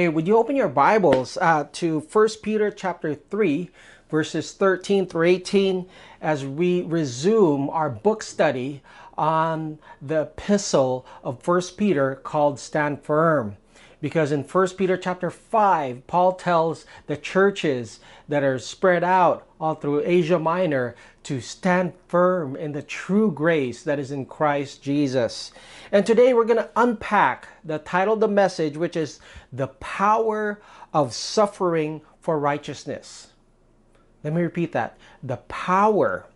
Hey, would you open your Bibles uh, to 1 Peter chapter 3, verses 13 through 18, as we resume our book study on the epistle of 1 Peter called Stand Firm. Because in 1 Peter chapter 5, Paul tells the churches that are spread out all through Asia Minor to stand firm in the true grace that is in Christ Jesus. And today we're going to unpack the title of the message, which is The Power of Suffering for Righteousness. Let me repeat that. The power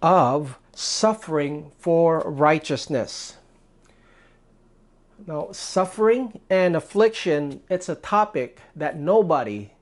of suffering for righteousness. Now, suffering and affliction, it's a topic that nobody,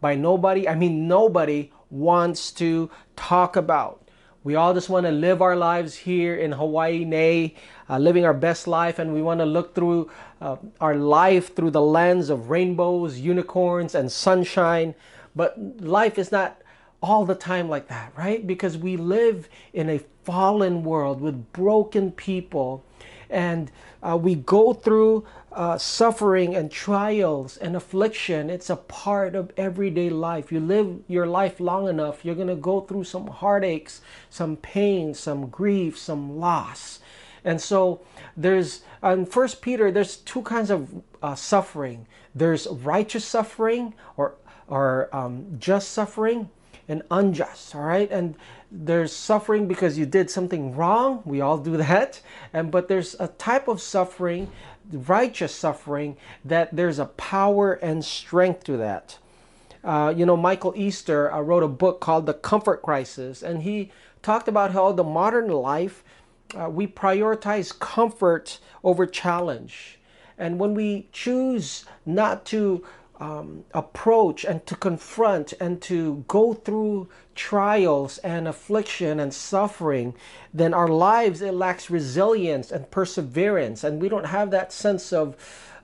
by nobody, I mean nobody wants to talk about. We all just want to live our lives here in Hawaii, nay, uh, living our best life, and we want to look through uh, our life through the lens of rainbows, unicorns, and sunshine. But life is not all the time like that, right? Because we live in a fallen world with broken people and uh, we go through uh, suffering and trials and affliction. It's a part of everyday life. You live your life long enough, you're going to go through some heartaches, some pain, some grief, some loss. And so there's in First Peter, there's two kinds of uh, suffering. There's righteous suffering or or um, just suffering, and unjust. All right, and there's suffering because you did something wrong. We all do that. And but there's a type of suffering, righteous suffering, that there's a power and strength to that. Uh, you know, Michael Easter uh, wrote a book called The Comfort Crisis, and he talked about how the modern life uh, we prioritize comfort over challenge. And when we choose not to um, approach and to confront and to go through trials and affliction and suffering, then our lives it lacks resilience and perseverance, and we don't have that sense of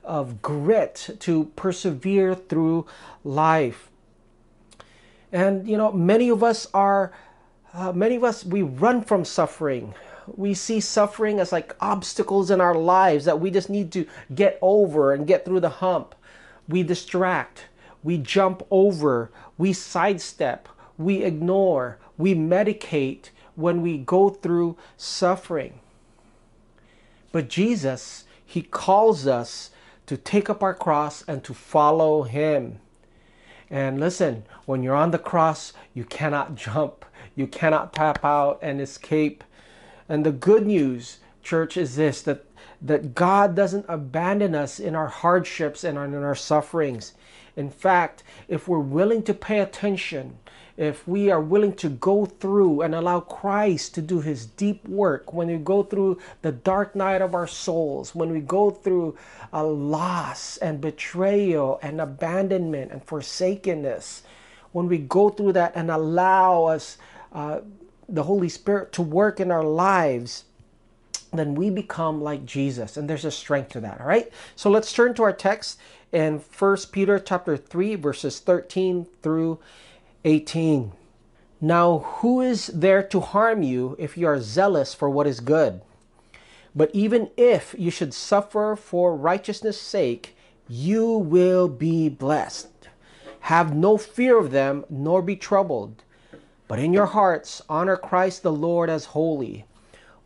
of grit to persevere through life. And you know, many of us are, uh, many of us we run from suffering. We see suffering as like obstacles in our lives that we just need to get over and get through the hump we distract, we jump over, we sidestep, we ignore, we medicate when we go through suffering. But Jesus, He calls us to take up our cross and to follow Him. And listen, when you're on the cross, you cannot jump, you cannot tap out and escape. And the good news, church, is this that that God doesn't abandon us in our hardships and in our sufferings. In fact, if we're willing to pay attention, if we are willing to go through and allow Christ to do his deep work, when we go through the dark night of our souls, when we go through a loss and betrayal and abandonment and forsakenness, when we go through that and allow us, uh, the Holy Spirit, to work in our lives, then we become like Jesus. And there's a strength to that. All right. So let's turn to our text in First Peter chapter 3, verses 13 through 18. Now, who is there to harm you if you are zealous for what is good? But even if you should suffer for righteousness' sake, you will be blessed. Have no fear of them, nor be troubled. But in your hearts, honor Christ the Lord as holy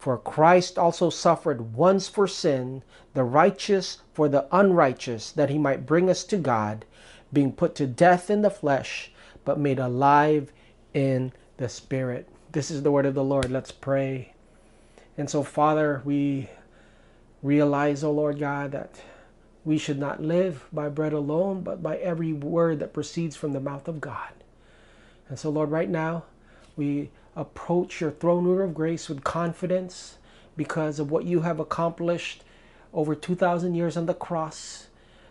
For Christ also suffered once for sin, the righteous for the unrighteous, that he might bring us to God, being put to death in the flesh, but made alive in the Spirit. This is the word of the Lord. Let's pray. And so, Father, we realize, O oh Lord God, that we should not live by bread alone, but by every word that proceeds from the mouth of God. And so, Lord, right now, we approach your throne room of grace with confidence because of what you have accomplished over 2,000 years on the cross.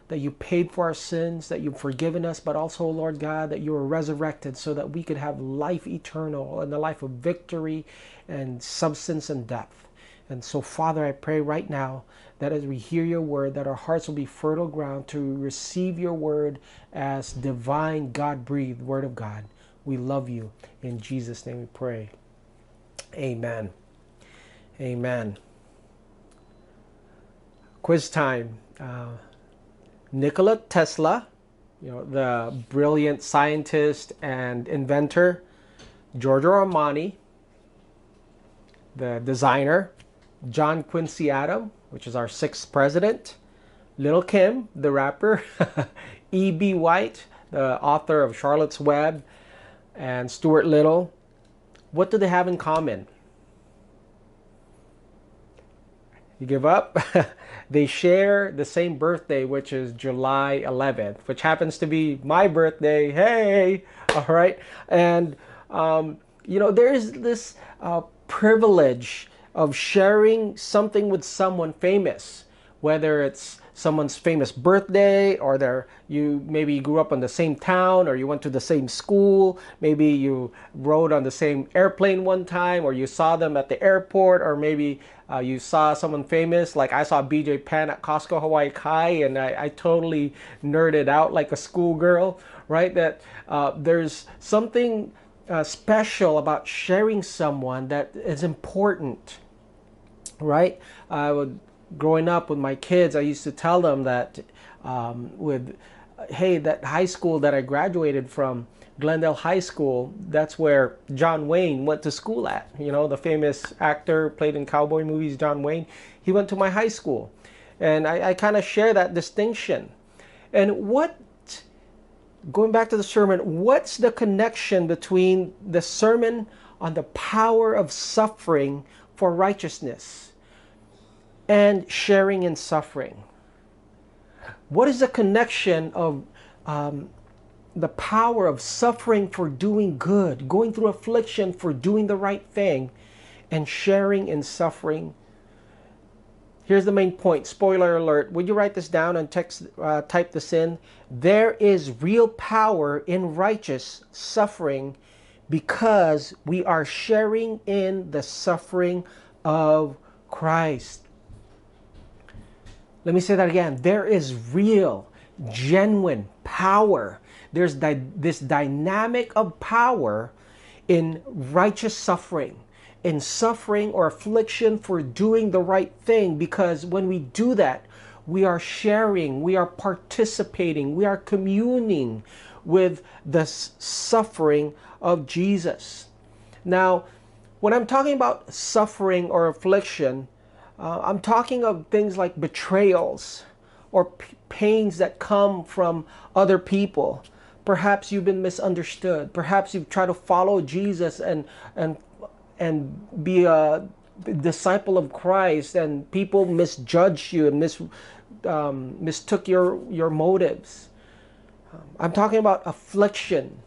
that you paid for our sins, that you've forgiven us, but also, Lord God, that you were resurrected so that we could have life eternal and the life of victory and substance and depth. And so, Father, I pray right now that as we hear your word, that our hearts will be fertile ground to receive your word as divine, God breathed word of God. We love you. In Jesus' name we pray. Amen. Amen. Quiz time. Uh, Nikola Tesla, you know, the brilliant scientist and inventor, Giorgio Armani, the designer, John Quincy Adams, which is our sixth president, Little Kim, the rapper, E.B. White, the author of Charlotte's Web, and Stuart Little. What do they have in common? You give up? they share the same birthday, which is July 11th, which happens to be my birthday. Hey! All right. And, um, you know, there is this uh, privilege of sharing something with someone famous, whether it's someone's famous birthday or their you maybe you grew up in the same town or you went to the same school. Maybe you rode on the same airplane one time or you saw them at the airport or maybe uh, you saw someone famous. Like i saw bj penn at costco hawaii kai and i, I totally nerded out like a schoolgirl right? That uh, there's something uh, special about sharing someone that is important right? I would growing up with my kids i used to tell them that um, with hey that high school that i graduated from glendale high school that's where john wayne went to school at. You know the famous actor played in cowboy movies john wayne he went to my high school. And i, I kind of share that distinction. And what going back to the sermon, what's the connection between the sermon on the power of suffering for righteousness and sharing in suffering? What is the connection of um, the power of suffering for doing good, going through affliction for doing the right thing, and sharing in suffering Here's the main point. Spoiler alert. Would you write this down and text, uh, type this in? There is real power in righteous suffering because we are sharing in the suffering of Christ. Let me say that again. There is real, genuine power. There's di- this dynamic of power in righteous suffering in suffering or affliction for doing the right thing because when we do that, we are sharing, we are participating, we are communing with the suffering of Jesus. Now, when I'm talking about suffering or affliction, uh, I'm talking of things like betrayals or pains that come from other people. Perhaps you've been misunderstood. Perhaps you've tried to follow Jesus and, and and be a disciple of Christ, and people misjudge you and mis, um, mistook your, your motives. Um, I'm talking about affliction,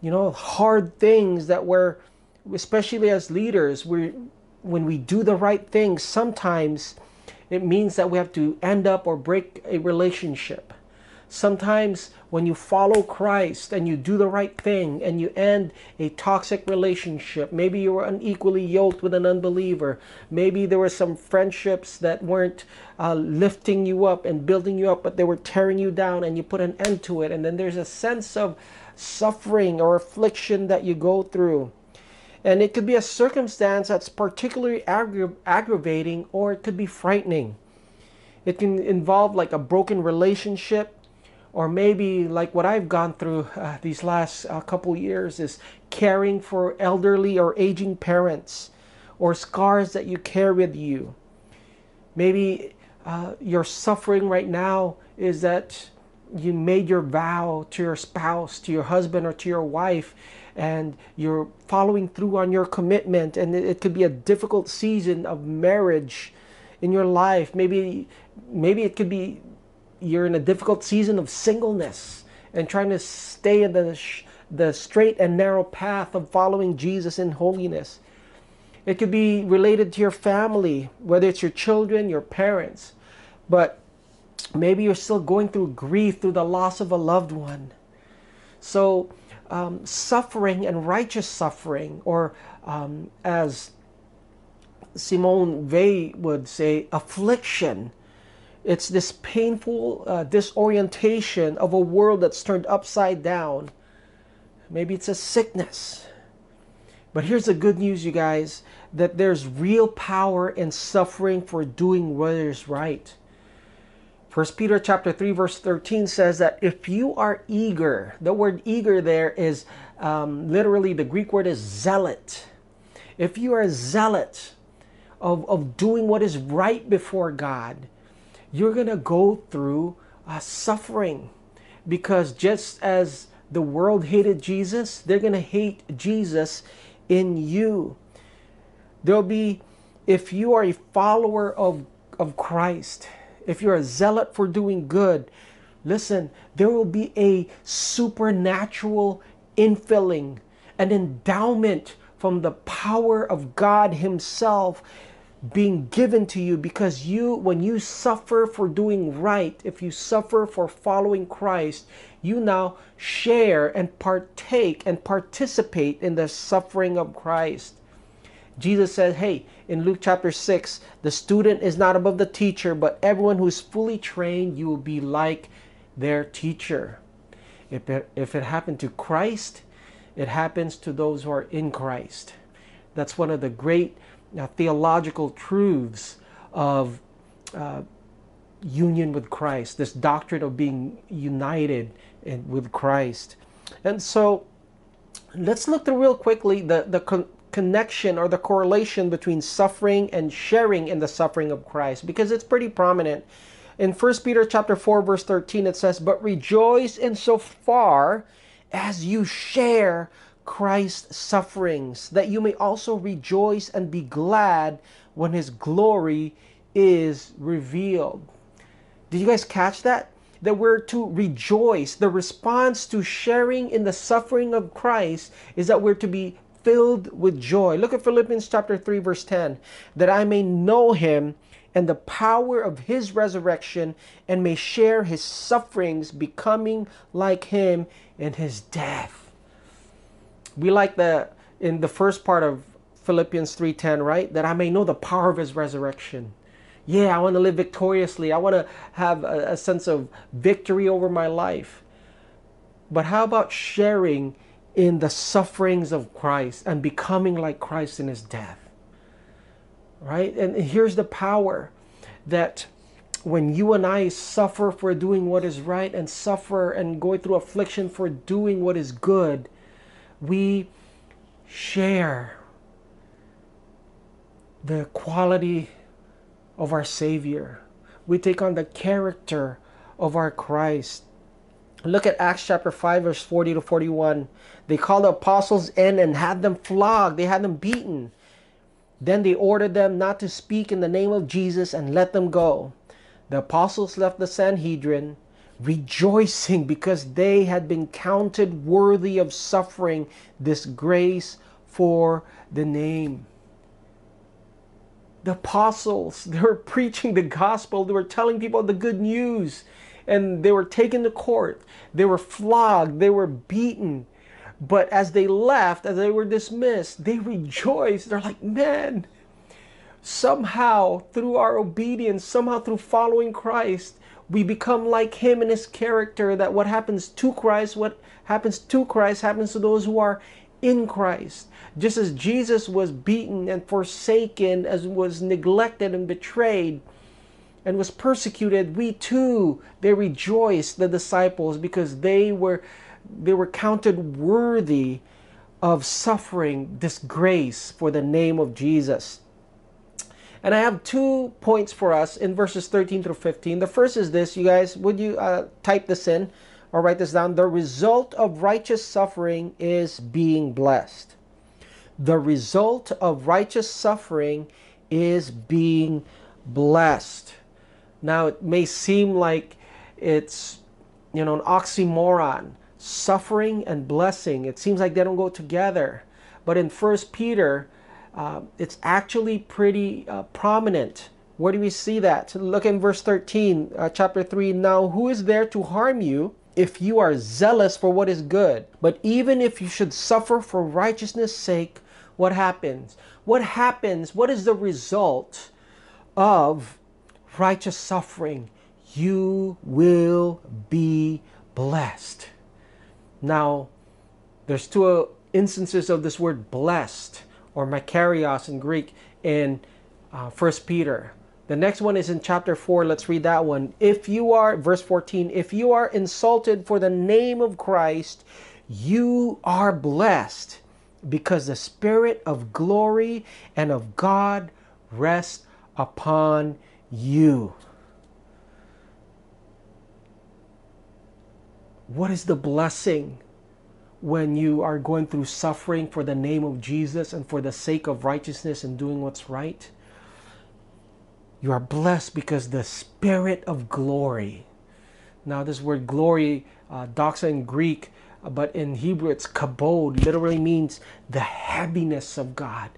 you know, hard things that we're, especially as leaders, we when we do the right things, sometimes it means that we have to end up or break a relationship. Sometimes when you follow Christ and you do the right thing and you end a toxic relationship, maybe you were unequally yoked with an unbeliever, maybe there were some friendships that weren't uh, lifting you up and building you up, but they were tearing you down and you put an end to it. And then there's a sense of suffering or affliction that you go through. And it could be a circumstance that's particularly aggra- aggravating or it could be frightening. It can involve like a broken relationship or maybe like what I've gone through uh, these last uh, couple years is caring for elderly or aging parents or scars that you carry with you. Maybe uh, your suffering right now is that you made your vow to your spouse, to your husband, or to your wife, and you're following through on your commitment, and it, could be a difficult season of marriage in your life. Maybe, maybe it could be you're in a difficult season of singleness and trying to stay in the, the straight and narrow path of following Jesus in holiness. It could be related to your family, whether it's your children, your parents. But maybe you're still going through grief through the loss of a loved one. So, um, suffering and righteous suffering, or um, as Simone Weil would say, affliction. It's this painful uh, disorientation of a world that's turned upside down. Maybe it's a sickness. But here's the good news, you guys, that there's real power in suffering for doing what is right. First Peter chapter 3 verse 13 says that if you are eager, the word eager there is um, literally the Greek word is zealot. If you are a zealot of, of doing what is right before God, you're going to go through uh, suffering because just as the world hated Jesus, they're going to hate Jesus in you. There'll be, if you are a follower of, of Christ, if you're a zealot for doing good, listen, there will be a supernatural infilling, an endowment from the power of God Himself being given to you because you, when you suffer for doing right, if you suffer for following Christ, you now share and partake and participate in the suffering of Christ. Jesus said, Hey, in Luke chapter 6, the student is not above the teacher, but everyone who is fully trained, you will be like their teacher. If it, if it happened to Christ, it happens to those who are in Christ. That's one of the great uh, theological truths of uh, union with Christ, this doctrine of being united in, with Christ. And so let's look through real quickly the, the connection or the correlation between suffering and sharing in the suffering of Christ because it's pretty prominent. In 1 Peter chapter 4 verse 13 it says, "But rejoice in so far as you share Christ's sufferings, that you may also rejoice and be glad when his glory is revealed." Did you guys catch that? That we're to rejoice. The response to sharing in the suffering of Christ is that we're to be filled with joy. Look at Philippians chapter 3 verse 10. That I may know him and the power of his resurrection and may share his sufferings becoming like him in his death. We like the in the first part of Philippians 3:10, right? That I may know the power of his resurrection. Yeah, I want to live victoriously. I want to have a, a sense of victory over my life. But how about sharing in the sufferings of Christ and becoming like Christ in his death. Right? And here's the power that when you and I suffer for doing what is right and suffer and going through affliction for doing what is good, we share the quality of our Savior. We take on the character of our Christ. Look at Acts chapter 5, verse 40 to 41. They called the apostles in and had them flogged, they had them beaten. Then they ordered them not to speak in the name of Jesus and let them go. The apostles left the Sanhedrin, rejoicing because they had been counted worthy of suffering this grace for the name. The apostles, they were preaching the gospel, they were telling people the good news and they were taken to court. They were flogged. They were beaten. But as they left, as they were dismissed, they rejoiced. They're like, man, somehow through our obedience, somehow through following Christ, we become like him in his character that what happens to Christ, what happens to Christ happens to those who are in Christ. Just as Jesus was beaten and forsaken, as was neglected and betrayed, and was persecuted, we too, they rejoiced, the disciples, because they were they were counted worthy of suffering disgrace for the name of Jesus. And I have two points for us in verses 13 through 15. The first is this, you guys, would you uh, type this in or write this down? The result of righteous suffering is being blessed. The result of righteous suffering is being blessed. Now, it may seem like it's, you know, an oxymoron. Suffering and blessing, it seems like they don't go together. But in First Peter, uh, it's actually pretty uh, prominent Where do we see that? Look in verse 13, uh, chapter 3. Now, who is there to harm you if you are zealous for what is good? But even if you should suffer for righteousness' sake, what happens? What happens? What is the result of righteous suffering? You will be blessed. Now, there's two instances of this word blessed or makarios in Greek in uh, First Peter. The next one is in chapter 4. Let's read that one. If you are, verse 14, if you are insulted for the name of Christ, you are blessed because the Spirit of glory and of God rests upon you. What is the blessing when you are going through suffering for the name of Jesus and for the sake of righteousness and doing what's right? You are blessed because the Spirit of glory. Now, this word glory, uh, doxa in Greek, uh, but in Hebrew it's kabod, literally means the heaviness of God,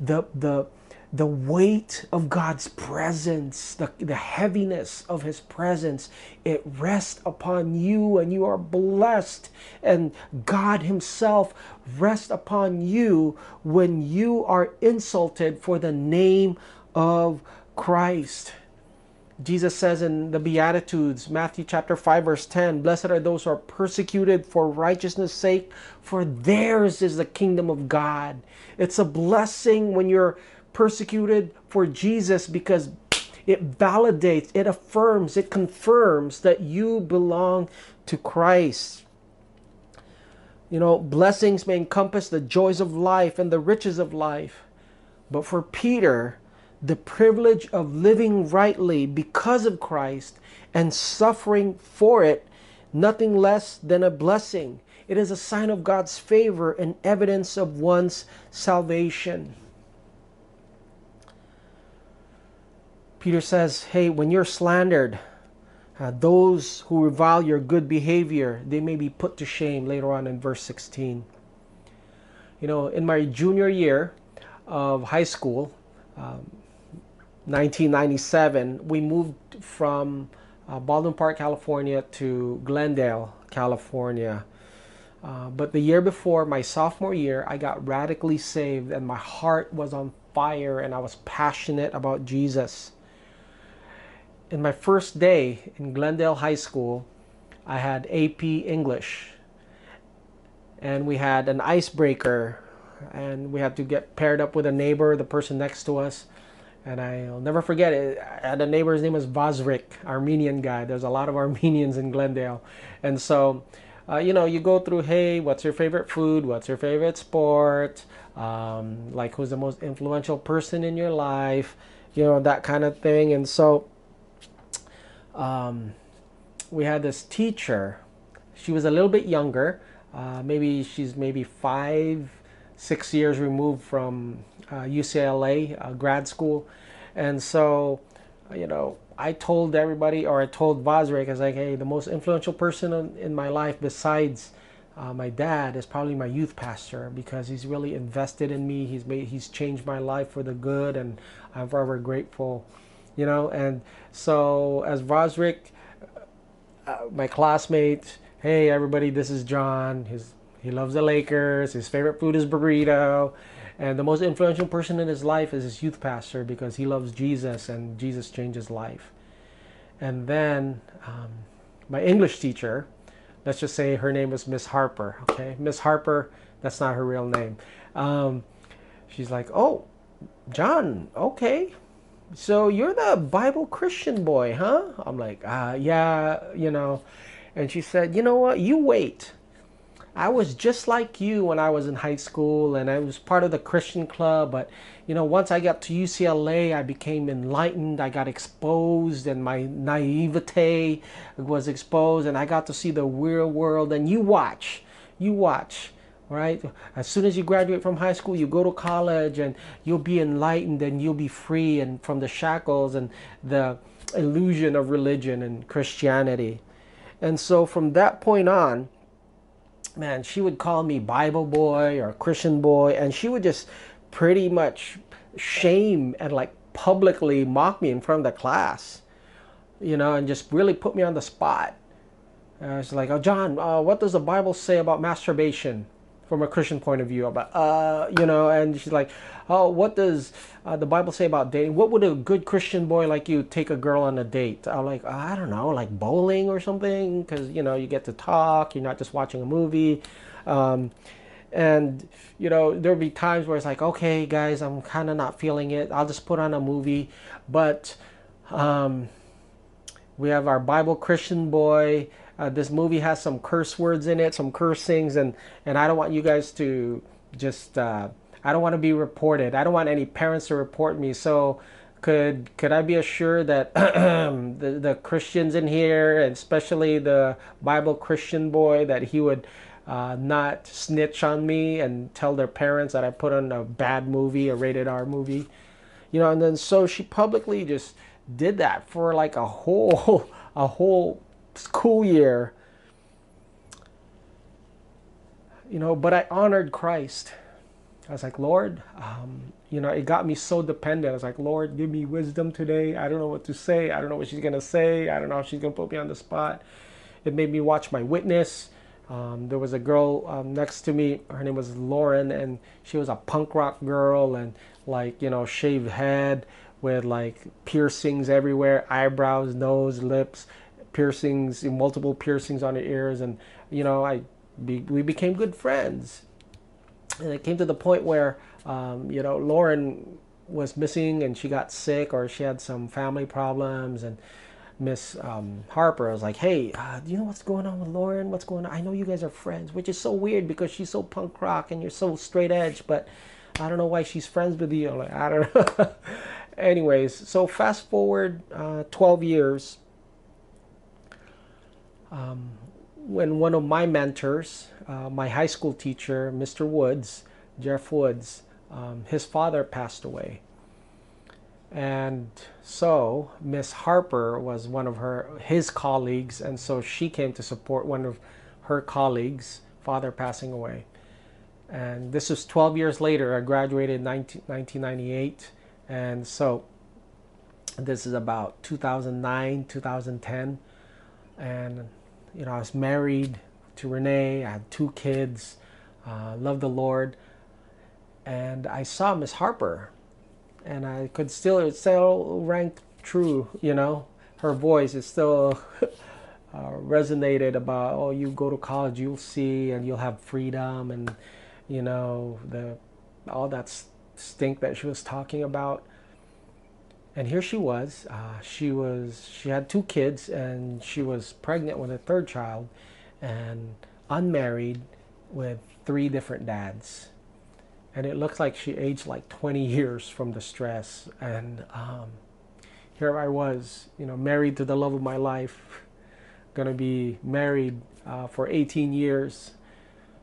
the the the weight of God's presence, the, the heaviness of His presence, it rests upon you and you are blessed. And God Himself rests upon you when you are insulted for the name of Christ. Jesus says in the Beatitudes, Matthew chapter 5, verse 10, Blessed are those who are persecuted for righteousness' sake, for theirs is the kingdom of God. It's a blessing when you're persecuted for Jesus because it validates, it affirms, it confirms that you belong to Christ. You know, blessings may encompass the joys of life and the riches of life. But for Peter, the privilege of living rightly because of Christ and suffering for it, nothing less than a blessing. It is a sign of God's favor and evidence of one's salvation. Peter says, hey, when you're slandered, uh, those who revile your good behavior, they may be put to shame later on in verse 16. You know, in my junior year of high school, um, 1997, we moved from uh, Baldwin Park, California to Glendale, California. Uh, but the year before, my sophomore year, I got radically saved and my heart was on fire and I was passionate about Jesus in my first day in Glendale High School, I had AP English. And we had an icebreaker, and we had to get paired up with a neighbor, the person next to us. And I'll never forget it. The neighbor's name was Vazrik, Armenian guy. There's a lot of Armenians in Glendale. And so, uh, you know, you go through, hey, what's your favorite food? What's your favorite sport? Um, like, who's the most influential person in your life? You know, that kind of thing. And so, um, we had this teacher. She was a little bit younger. Uh, maybe she's maybe five, six years removed from uh, UCLA uh, grad school, and so, you know, I told everybody, or I told Vazrik, I was like, hey, the most influential person in, in my life besides uh, my dad is probably my youth pastor because he's really invested in me. He's made, he's changed my life for the good, and I'm forever grateful you know. And so as Vazrik, uh, my classmate, hey everybody, this is John. His he loves the Lakers. His favorite food is burrito. And the most influential person in his life is his youth pastor because he loves Jesus and Jesus changes life. And then um, my English teacher, let's just say her name was Miss Harper. Okay, Miss Harper, that's not her real name. Um, she's like, oh, John, okay, so you're the Bible Christian boy, huh? I'm like, uh, yeah, you know. And she said, you know what? You wait. I was just like you when I was in high school and I was part of the Christian club. But, you know, once I got to UCLA, I became enlightened. I got exposed and my naivete was exposed and I got to see the real world. And you watch, you watch right? As soon as you graduate from high school, you go to college and you'll be enlightened and you'll be free and from the shackles and the illusion of religion and Christianity. And so from that point on, man, she would call me Bible boy or Christian boy, and she would just pretty much shame and like publicly mock me in front of the class, you know, and just really put me on the spot. And I was like, "Oh, John, uh, what does the Bible say about masturbation from a Christian point of view?" About, uh, you know, and she's like, "Oh, what does uh, the Bible say about dating? What would a good Christian boy like you take a girl on a date?" I'm like, "I don't know, like bowling or something, because you know you get to talk. You're not just watching a movie." Um, and you know there'll be times where it's like okay guys i'm kind of not feeling it i'll just put on a movie but um, we have our bible christian boy uh, this movie has some curse words in it some cursings and and i don't want you guys to just uh, i don't want to be reported i don't want any parents to report me so could could i be assured that the, the christians in here and especially the bible christian boy that he would uh, not snitch on me and tell their parents that I put on a bad movie, a rated R movie. You know, and then so she publicly just did that for like a whole a whole school year. You know, but I honored Christ. I was like, Lord, um, you know, it got me so dependent. I was like, Lord, give me wisdom today. I don't know what to say. I don't know what she's gonna say. I don't know if she's gonna put me on the spot. It made me watch my witness. Um, there was a girl um, next to me. Her name was Lauren, and she was a punk rock girl, and like you know, shaved head with like piercings everywhere, eyebrows, nose, lips, piercings, multiple piercings on her ears, and you know, I be, we became good friends. And it came to the point where um, you know Lauren was missing, and she got sick, or she had some family problems, and Miss um, Harper. I was like, hey, uh, do you know what's going on with Lauren? What's going on? I know you guys are friends, which is so weird because she's so punk rock and you're so straight edge, but I don't know why she's friends with you. Like, I don't know. Anyways, so fast forward uh, 12 years. Um, when one of my mentors, uh, my high school teacher, Mr. Woods, Jeff Woods, um, his father passed away. And so Miss Harper was one of her his colleagues, and so she came to support one of her colleagues' father passing away. And this was 12 years later. I graduated in 19, 1998, and so this is about 2009, 2010, and you know I was married to Renee. I had two kids. Uh, loved the Lord, and I saw Miss Harper and I could still it still ranked true. You know, her voice is still uh, resonated about oh you go to college you'll see and you'll have freedom and you know the all that stink that she was talking about. And here she was. Uh, she was she had two kids and she was pregnant with a third child, and unmarried with three different dads and it looks like she aged like 20 years from the stress and um, here i was you know married to the love of my life gonna be married uh, for 18 years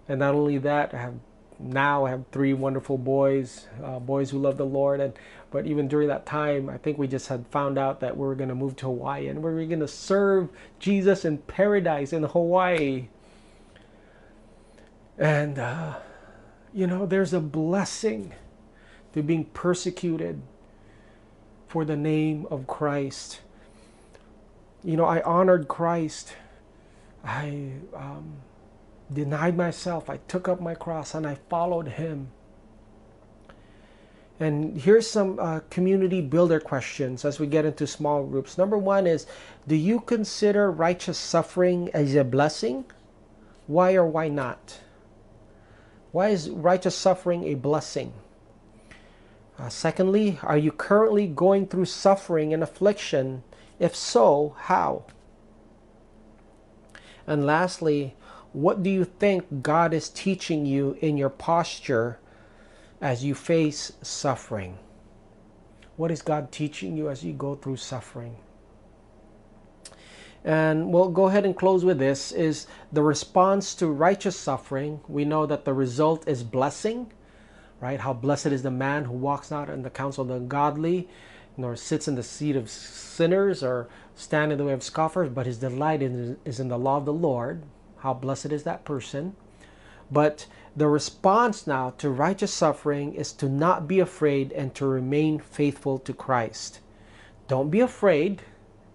and not only that i have now i have three wonderful boys uh, boys who love the lord and but even during that time i think we just had found out that we were going to move to hawaii and we were going to serve jesus in paradise in hawaii and uh, you know, there's a blessing to being persecuted for the name of Christ. You know, I honored Christ. I um, denied myself. I took up my cross and I followed him. And here's some uh, community builder questions as we get into small groups. Number one is Do you consider righteous suffering as a blessing? Why or why not? Why is righteous suffering a blessing? Uh, secondly, are you currently going through suffering and affliction? If so, how? And lastly, what do you think God is teaching you in your posture as you face suffering? What is God teaching you as you go through suffering? and we'll go ahead and close with this is the response to righteous suffering we know that the result is blessing right how blessed is the man who walks not in the counsel of the godly nor sits in the seat of sinners or stand in the way of scoffers but his delight is in the law of the lord how blessed is that person But the response now to righteous suffering is to not be afraid and to remain faithful to Christ. Don't be afraid.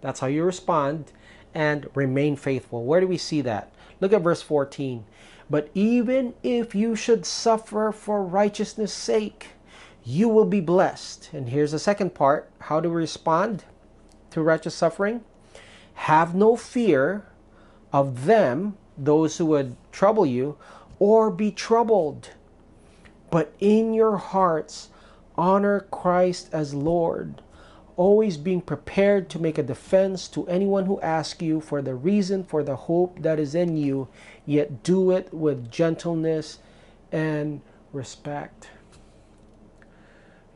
That's how you respond. And remain faithful. Where do we see that? Look at verse 14. But even if you should suffer for righteousness' sake, you will be blessed. And here's the second part how to respond to righteous suffering. Have no fear of them, those who would trouble you, or be troubled. But in your hearts, honor Christ as Lord, always being prepared to make a defense to anyone who asks you for the reason for the hope that is in you, yet do it with gentleness and respect.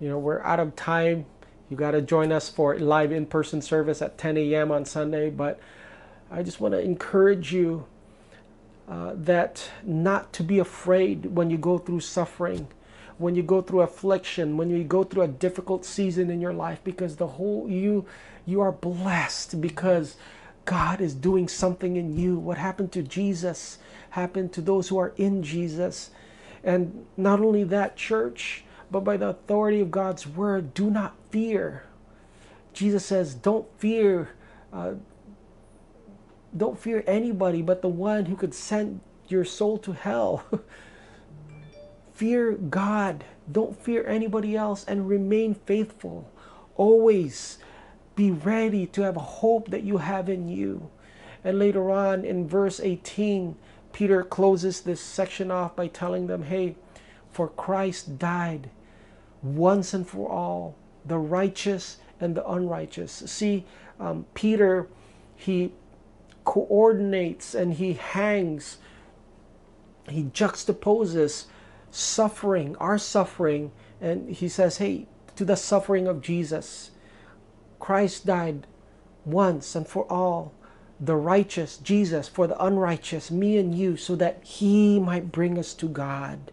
You know, we're out of time. You got to join us for live in person service at 10 a.m. on Sunday, but I just want to encourage you uh, that not to be afraid when you go through suffering, when you go through affliction, when you go through a difficult season in your life, because the whole you you are blessed because God is doing something in you. What happened to Jesus happened to those who are in Jesus. And not only that, church, but by the authority of God's word, do not fear. Jesus says, don't fear. Uh, don't fear anybody but the one who could send your soul to hell. fear God. Don't fear anybody else and remain faithful. Always be ready to have hope that you have in you. And later on in verse 18, Peter closes this section off by telling them, hey, for Christ died once and for all, the righteous and the unrighteous. See, um, Peter, he coordinates and he hangs, he juxtaposes suffering, our suffering, and he says, hey, to the suffering of Jesus. Christ died once and for all, the righteous, Jesus, for the unrighteous, me and you, so that he might bring us to God.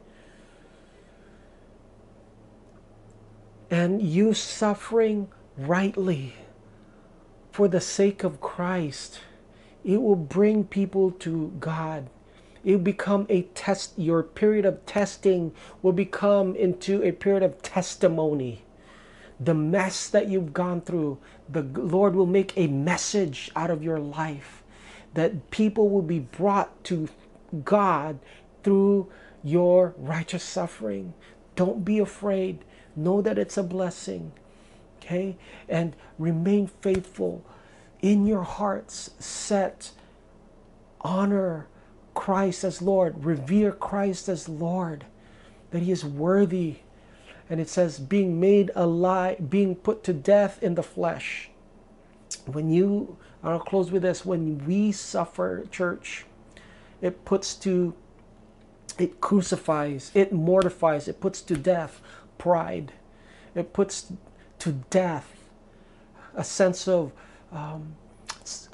And you suffering rightly for the sake of Christ it will bring people to God. It will become a test, your period of testing will become into a period of testimony. The mess that you've gone through, the Lord will make a message out of your life that people will be brought to God through your righteous suffering. Don't be afraid. Know that it's a blessing. Okay? And remain faithful in your hearts set honor Christ as Lord, revere Christ as Lord, that He is worthy. And it says, being made alive, being put to death in the flesh. When you, I'll close with this, when we suffer, church, it puts to, it crucifies, it mortifies, it puts to death pride. It puts to death a sense of um,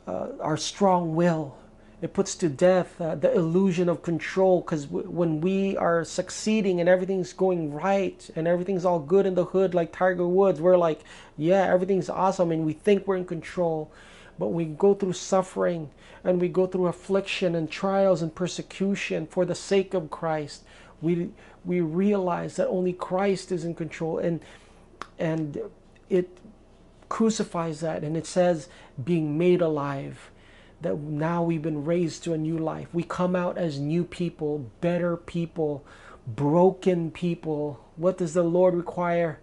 uh, our strong will. It puts to death uh, the illusion of control because when we are succeeding and everything's going right and everything's all good in the hood, like Tiger Woods, we're like, yeah, everything's awesome and we think we're in control. But we go through suffering and we go through affliction and trials and persecution for the sake of Christ. We, we realize that only Christ is in control and, and it crucifies that and it says being made alive that now we've been raised to a new life. We come out as new people better people broken people. What does the lord require?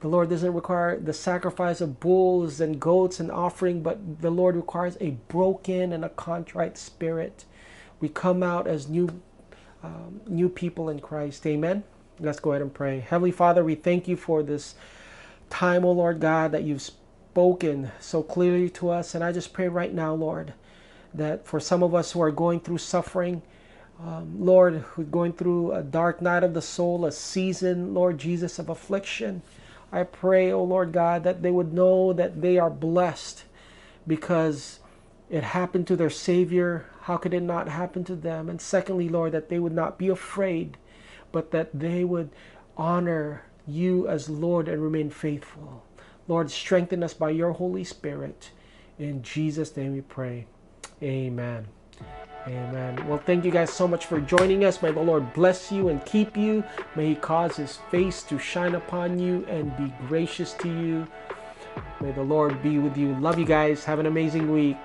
The lord doesn't require the sacrifice of bulls and goats and offering but the lord requires a broken and a contrite spirit. We come out as new um, new people in christ. Amen? Let's go ahead and pray. Heavenly father we thank you for this time, O oh Lord God, that you've spoken so clearly to us. And I just pray right now, Lord, that for some of us who are going through suffering, um, Lord, who are going through a dark night of the soul, a season, Lord Jesus, of affliction, I pray, O oh Lord God, that they would know that they are blessed because it happened to their Savior. How could it not happen to them? And secondly, Lord, that they would not be afraid, but that they would honor you as Lord and remain faithful. Lord, strengthen us by your Holy Spirit. In Jesus' name we pray. Amen. Amen. Well, thank you guys so much for joining us. May the Lord bless you and keep you. May He cause His face to shine upon you and be gracious to you. May the Lord be with you. Love you guys. Have an amazing week.